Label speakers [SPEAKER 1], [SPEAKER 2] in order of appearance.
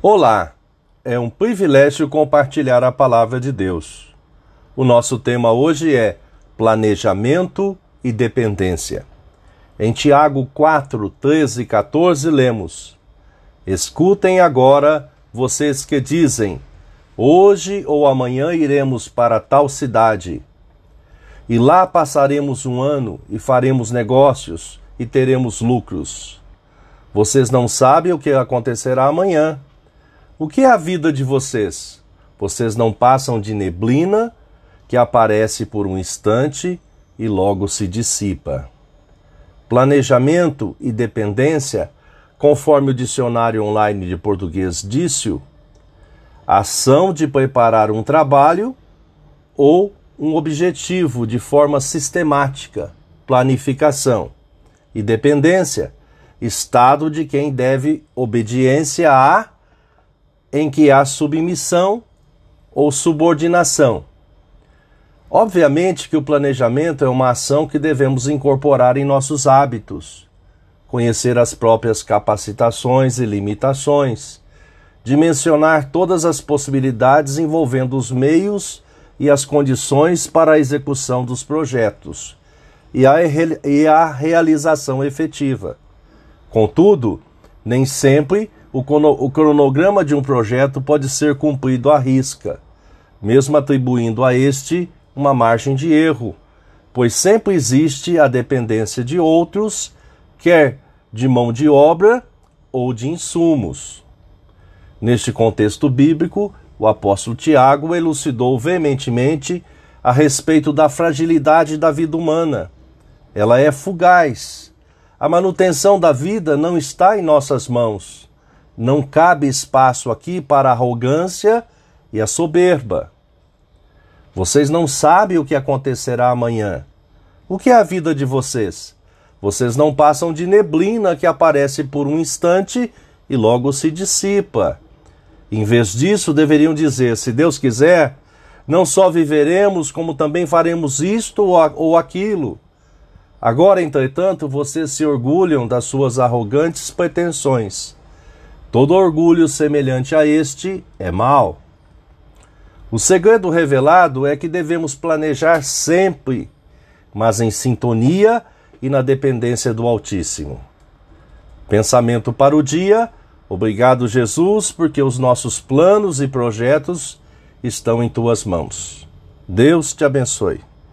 [SPEAKER 1] Olá, é um privilégio compartilhar a palavra de Deus. O nosso tema hoje é planejamento e dependência. Em Tiago 4, 13 e 14 lemos: Escutem agora vocês que dizem: Hoje ou amanhã iremos para tal cidade, e lá passaremos um ano e faremos negócios e teremos lucros. Vocês não sabem o que acontecerá amanhã o que é a vida de vocês? Vocês não passam de neblina que aparece por um instante e logo se dissipa. Planejamento e dependência, conforme o dicionário online de português disse, ação de preparar um trabalho ou um objetivo de forma sistemática, planificação. E dependência, estado de quem deve obediência a em que há submissão ou subordinação. Obviamente que o planejamento é uma ação que devemos incorporar em nossos hábitos, conhecer as próprias capacitações e limitações, dimensionar todas as possibilidades envolvendo os meios e as condições para a execução dos projetos e a, e a realização efetiva. Contudo, nem sempre o cronograma de um projeto pode ser cumprido à risca, mesmo atribuindo a este uma margem de erro, pois sempre existe a dependência de outros, quer de mão de obra ou de insumos. Neste contexto bíblico, o apóstolo Tiago elucidou veementemente a respeito da fragilidade da vida humana. Ela é fugaz. A manutenção da vida não está em nossas mãos. Não cabe espaço aqui para a arrogância e a soberba. Vocês não sabem o que acontecerá amanhã. O que é a vida de vocês? Vocês não passam de neblina que aparece por um instante e logo se dissipa. Em vez disso, deveriam dizer: se Deus quiser, não só viveremos, como também faremos isto ou aquilo. Agora, entretanto, vocês se orgulham das suas arrogantes pretensões. Todo orgulho semelhante a este é mal. O segredo revelado é que devemos planejar sempre, mas em sintonia e na dependência do Altíssimo. Pensamento para o dia. Obrigado, Jesus, porque os nossos planos e projetos estão em tuas mãos. Deus te abençoe.